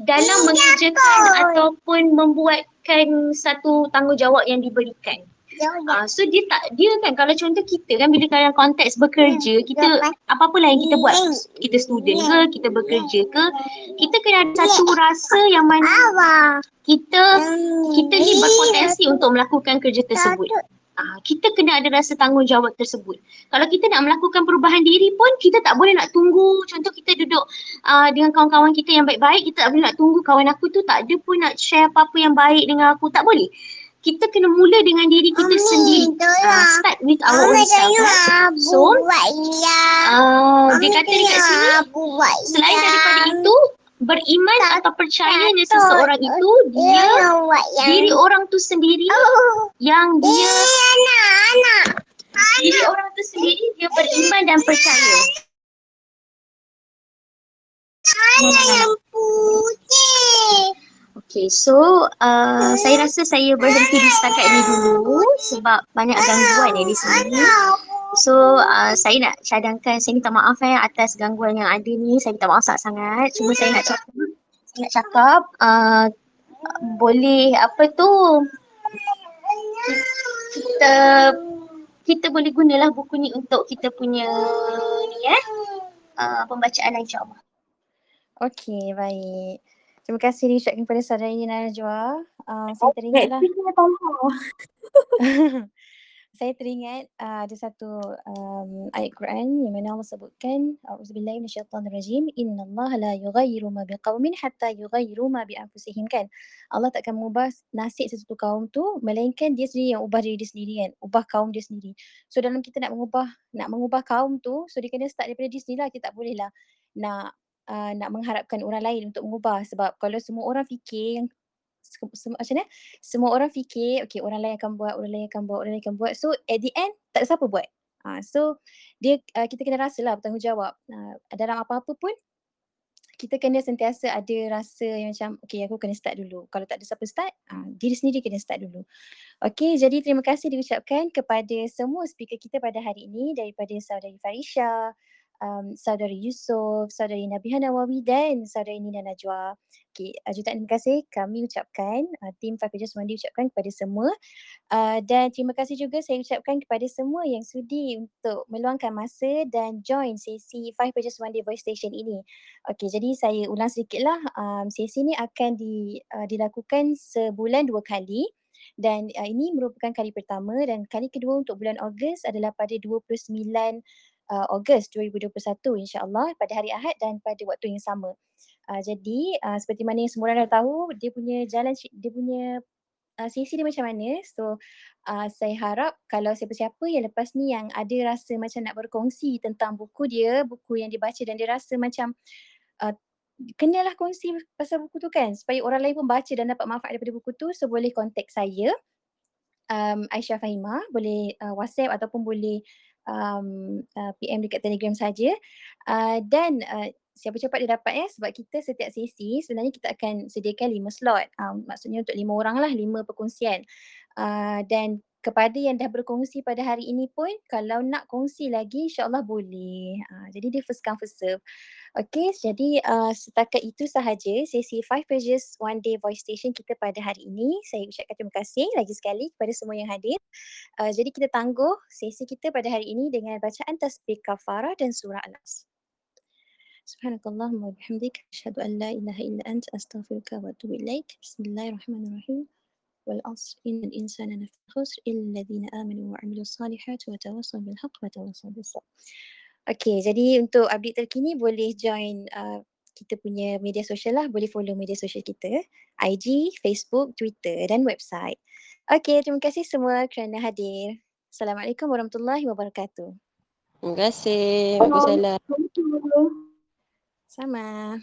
dalam mengerjakan ataupun membuatkan satu tanggungjawab yang diberikan. Uh, so dia tak dia kan kalau contoh kita kan bila dalam konteks bekerja kita apa-apalah yang kita buat kita student ke kita bekerja ke kita kena ada satu rasa yang mana kita kita ni berpotensi untuk melakukan kerja tersebut. Ah, kita kena ada rasa tanggungjawab tersebut. Kalau kita nak melakukan perubahan diri pun kita tak boleh nak tunggu contoh kita duduk uh, dengan kawan-kawan kita yang baik-baik kita tak boleh nak tunggu kawan aku tu tak ada pun nak share apa-apa yang baik dengan aku tak boleh. Kita kena mula dengan diri kita Mami, sendiri. Uh, start with our Mama own self. tanya eh. Abu So, ya. Uh, dia Mami kata dekat sini buat selain daripada itu beriman atau percayanya tak, seseorang tak. itu Dia dia yang diri orang tu sendiri Oh, yang dia eh, anak, anak. diri orang tu sendiri dia beriman dan percaya. Anak yang putih. Okay, so uh, saya rasa saya berhenti di setakat ini dulu sebab banyak gangguan yang di sini. So uh, saya nak cadangkan, saya minta maaf eh atas gangguan yang ada ni. Saya minta maaf sangat-sangat. Cuma saya nak cakap, saya nak cakap uh, boleh apa tu kita kita boleh gunalah buku ni untuk kita punya ni eh uh, pembacaan insyaAllah. Okey, baik. Terima kasih diucapkan kepada saudara ini Najwa. Uh, saya teringatlah. saya teringat uh, ada satu um, ayat Quran yang mana Allah sebutkan Auzubillahi minasyaitonirrajim innallaha la yughayyiru ma biqaumin hatta yughayyiru ma bi anfusihim kan Allah takkan mengubah nasib sesuatu kaum tu melainkan dia sendiri yang ubah diri dia sendiri kan ubah kaum dia sendiri so dalam kita nak mengubah nak mengubah kaum tu so dia kena start daripada diri sendiri lah kita tak boleh lah nak uh, nak mengharapkan orang lain untuk mengubah. Sebab kalau semua orang fikir yang se- sem- macam mana? Semua orang fikir okay orang lain akan buat orang lain akan buat orang lain akan buat. So at the end tak ada siapa buat. Uh, so dia uh, kita kena rasa lah bertanggungjawab. Uh, dalam apa-apa pun kita kena sentiasa ada rasa yang macam okay aku kena start dulu. Kalau tak ada siapa start uh, diri sendiri kena start dulu. Okay, jadi terima kasih diucapkan kepada semua speaker kita pada hari ini daripada saudari Farisha, um, saudari Yusof, saudari Nabiha Nawawi dan saudari Nina Najwa. Okay, uh, jutaan terima kasih kami ucapkan, uh, tim Five Pages Mandi ucapkan kepada semua. Uh, dan terima kasih juga saya ucapkan kepada semua yang sudi untuk meluangkan masa dan join sesi Five Pages Day Voice Station ini. Okay, jadi saya ulang sedikit lah. Um, sesi ini akan di, uh, dilakukan sebulan dua kali dan uh, ini merupakan kali pertama dan kali kedua untuk bulan Ogos adalah pada 29 uh, Ogos 2021 insya-Allah pada hari Ahad dan pada waktu yang sama. Uh, jadi uh, seperti mana yang semua orang dah tahu dia punya jalan dia punya uh, sesi dia macam mana. So uh, saya harap kalau siapa-siapa yang lepas ni yang ada rasa macam nak berkongsi tentang buku dia, buku yang dibaca dan dia rasa macam uh, kenalah kongsi pasal buku tu kan supaya orang lain pun baca dan dapat manfaat daripada buku tu so boleh contact saya um, Aisyah Fahima boleh uh, WhatsApp ataupun boleh um, uh, PM dekat Telegram saja. Uh, dan uh, siapa cepat dia dapat ya sebab kita setiap sesi sebenarnya kita akan sediakan lima slot. Um, maksudnya untuk lima orang lah lima perkongsian. Uh, dan kepada yang dah berkongsi pada hari ini pun kalau nak kongsi lagi insyaAllah boleh. Uh, jadi dia first come first serve. Okay, jadi uh, setakat itu sahaja sesi 5 pages one day voice station kita pada hari ini. Saya ucapkan terima kasih lagi sekali kepada semua yang hadir. Uh, jadi kita tangguh sesi kita pada hari ini dengan bacaan tasbih kafarah dan surah Al-As. Subhanakallahumma wa bihamdik asyhadu an la ilaha illa anta astaghfiruka wa atubu ilaik. Bismillahirrahmanirrahim. والعصر إن الإنسان لفي خسر إلا الذين آمنوا وعملوا الصالحات وتواصوا بالحق وتواصوا بالصبر. Okay, jadi untuk update terkini boleh join uh, kita punya media sosial lah. Boleh follow media sosial kita. IG, Facebook, Twitter dan website. Okay, terima kasih semua kerana hadir. Assalamualaikum warahmatullahi wabarakatuh. Terima kasih. Waalaikumsalam. Sama.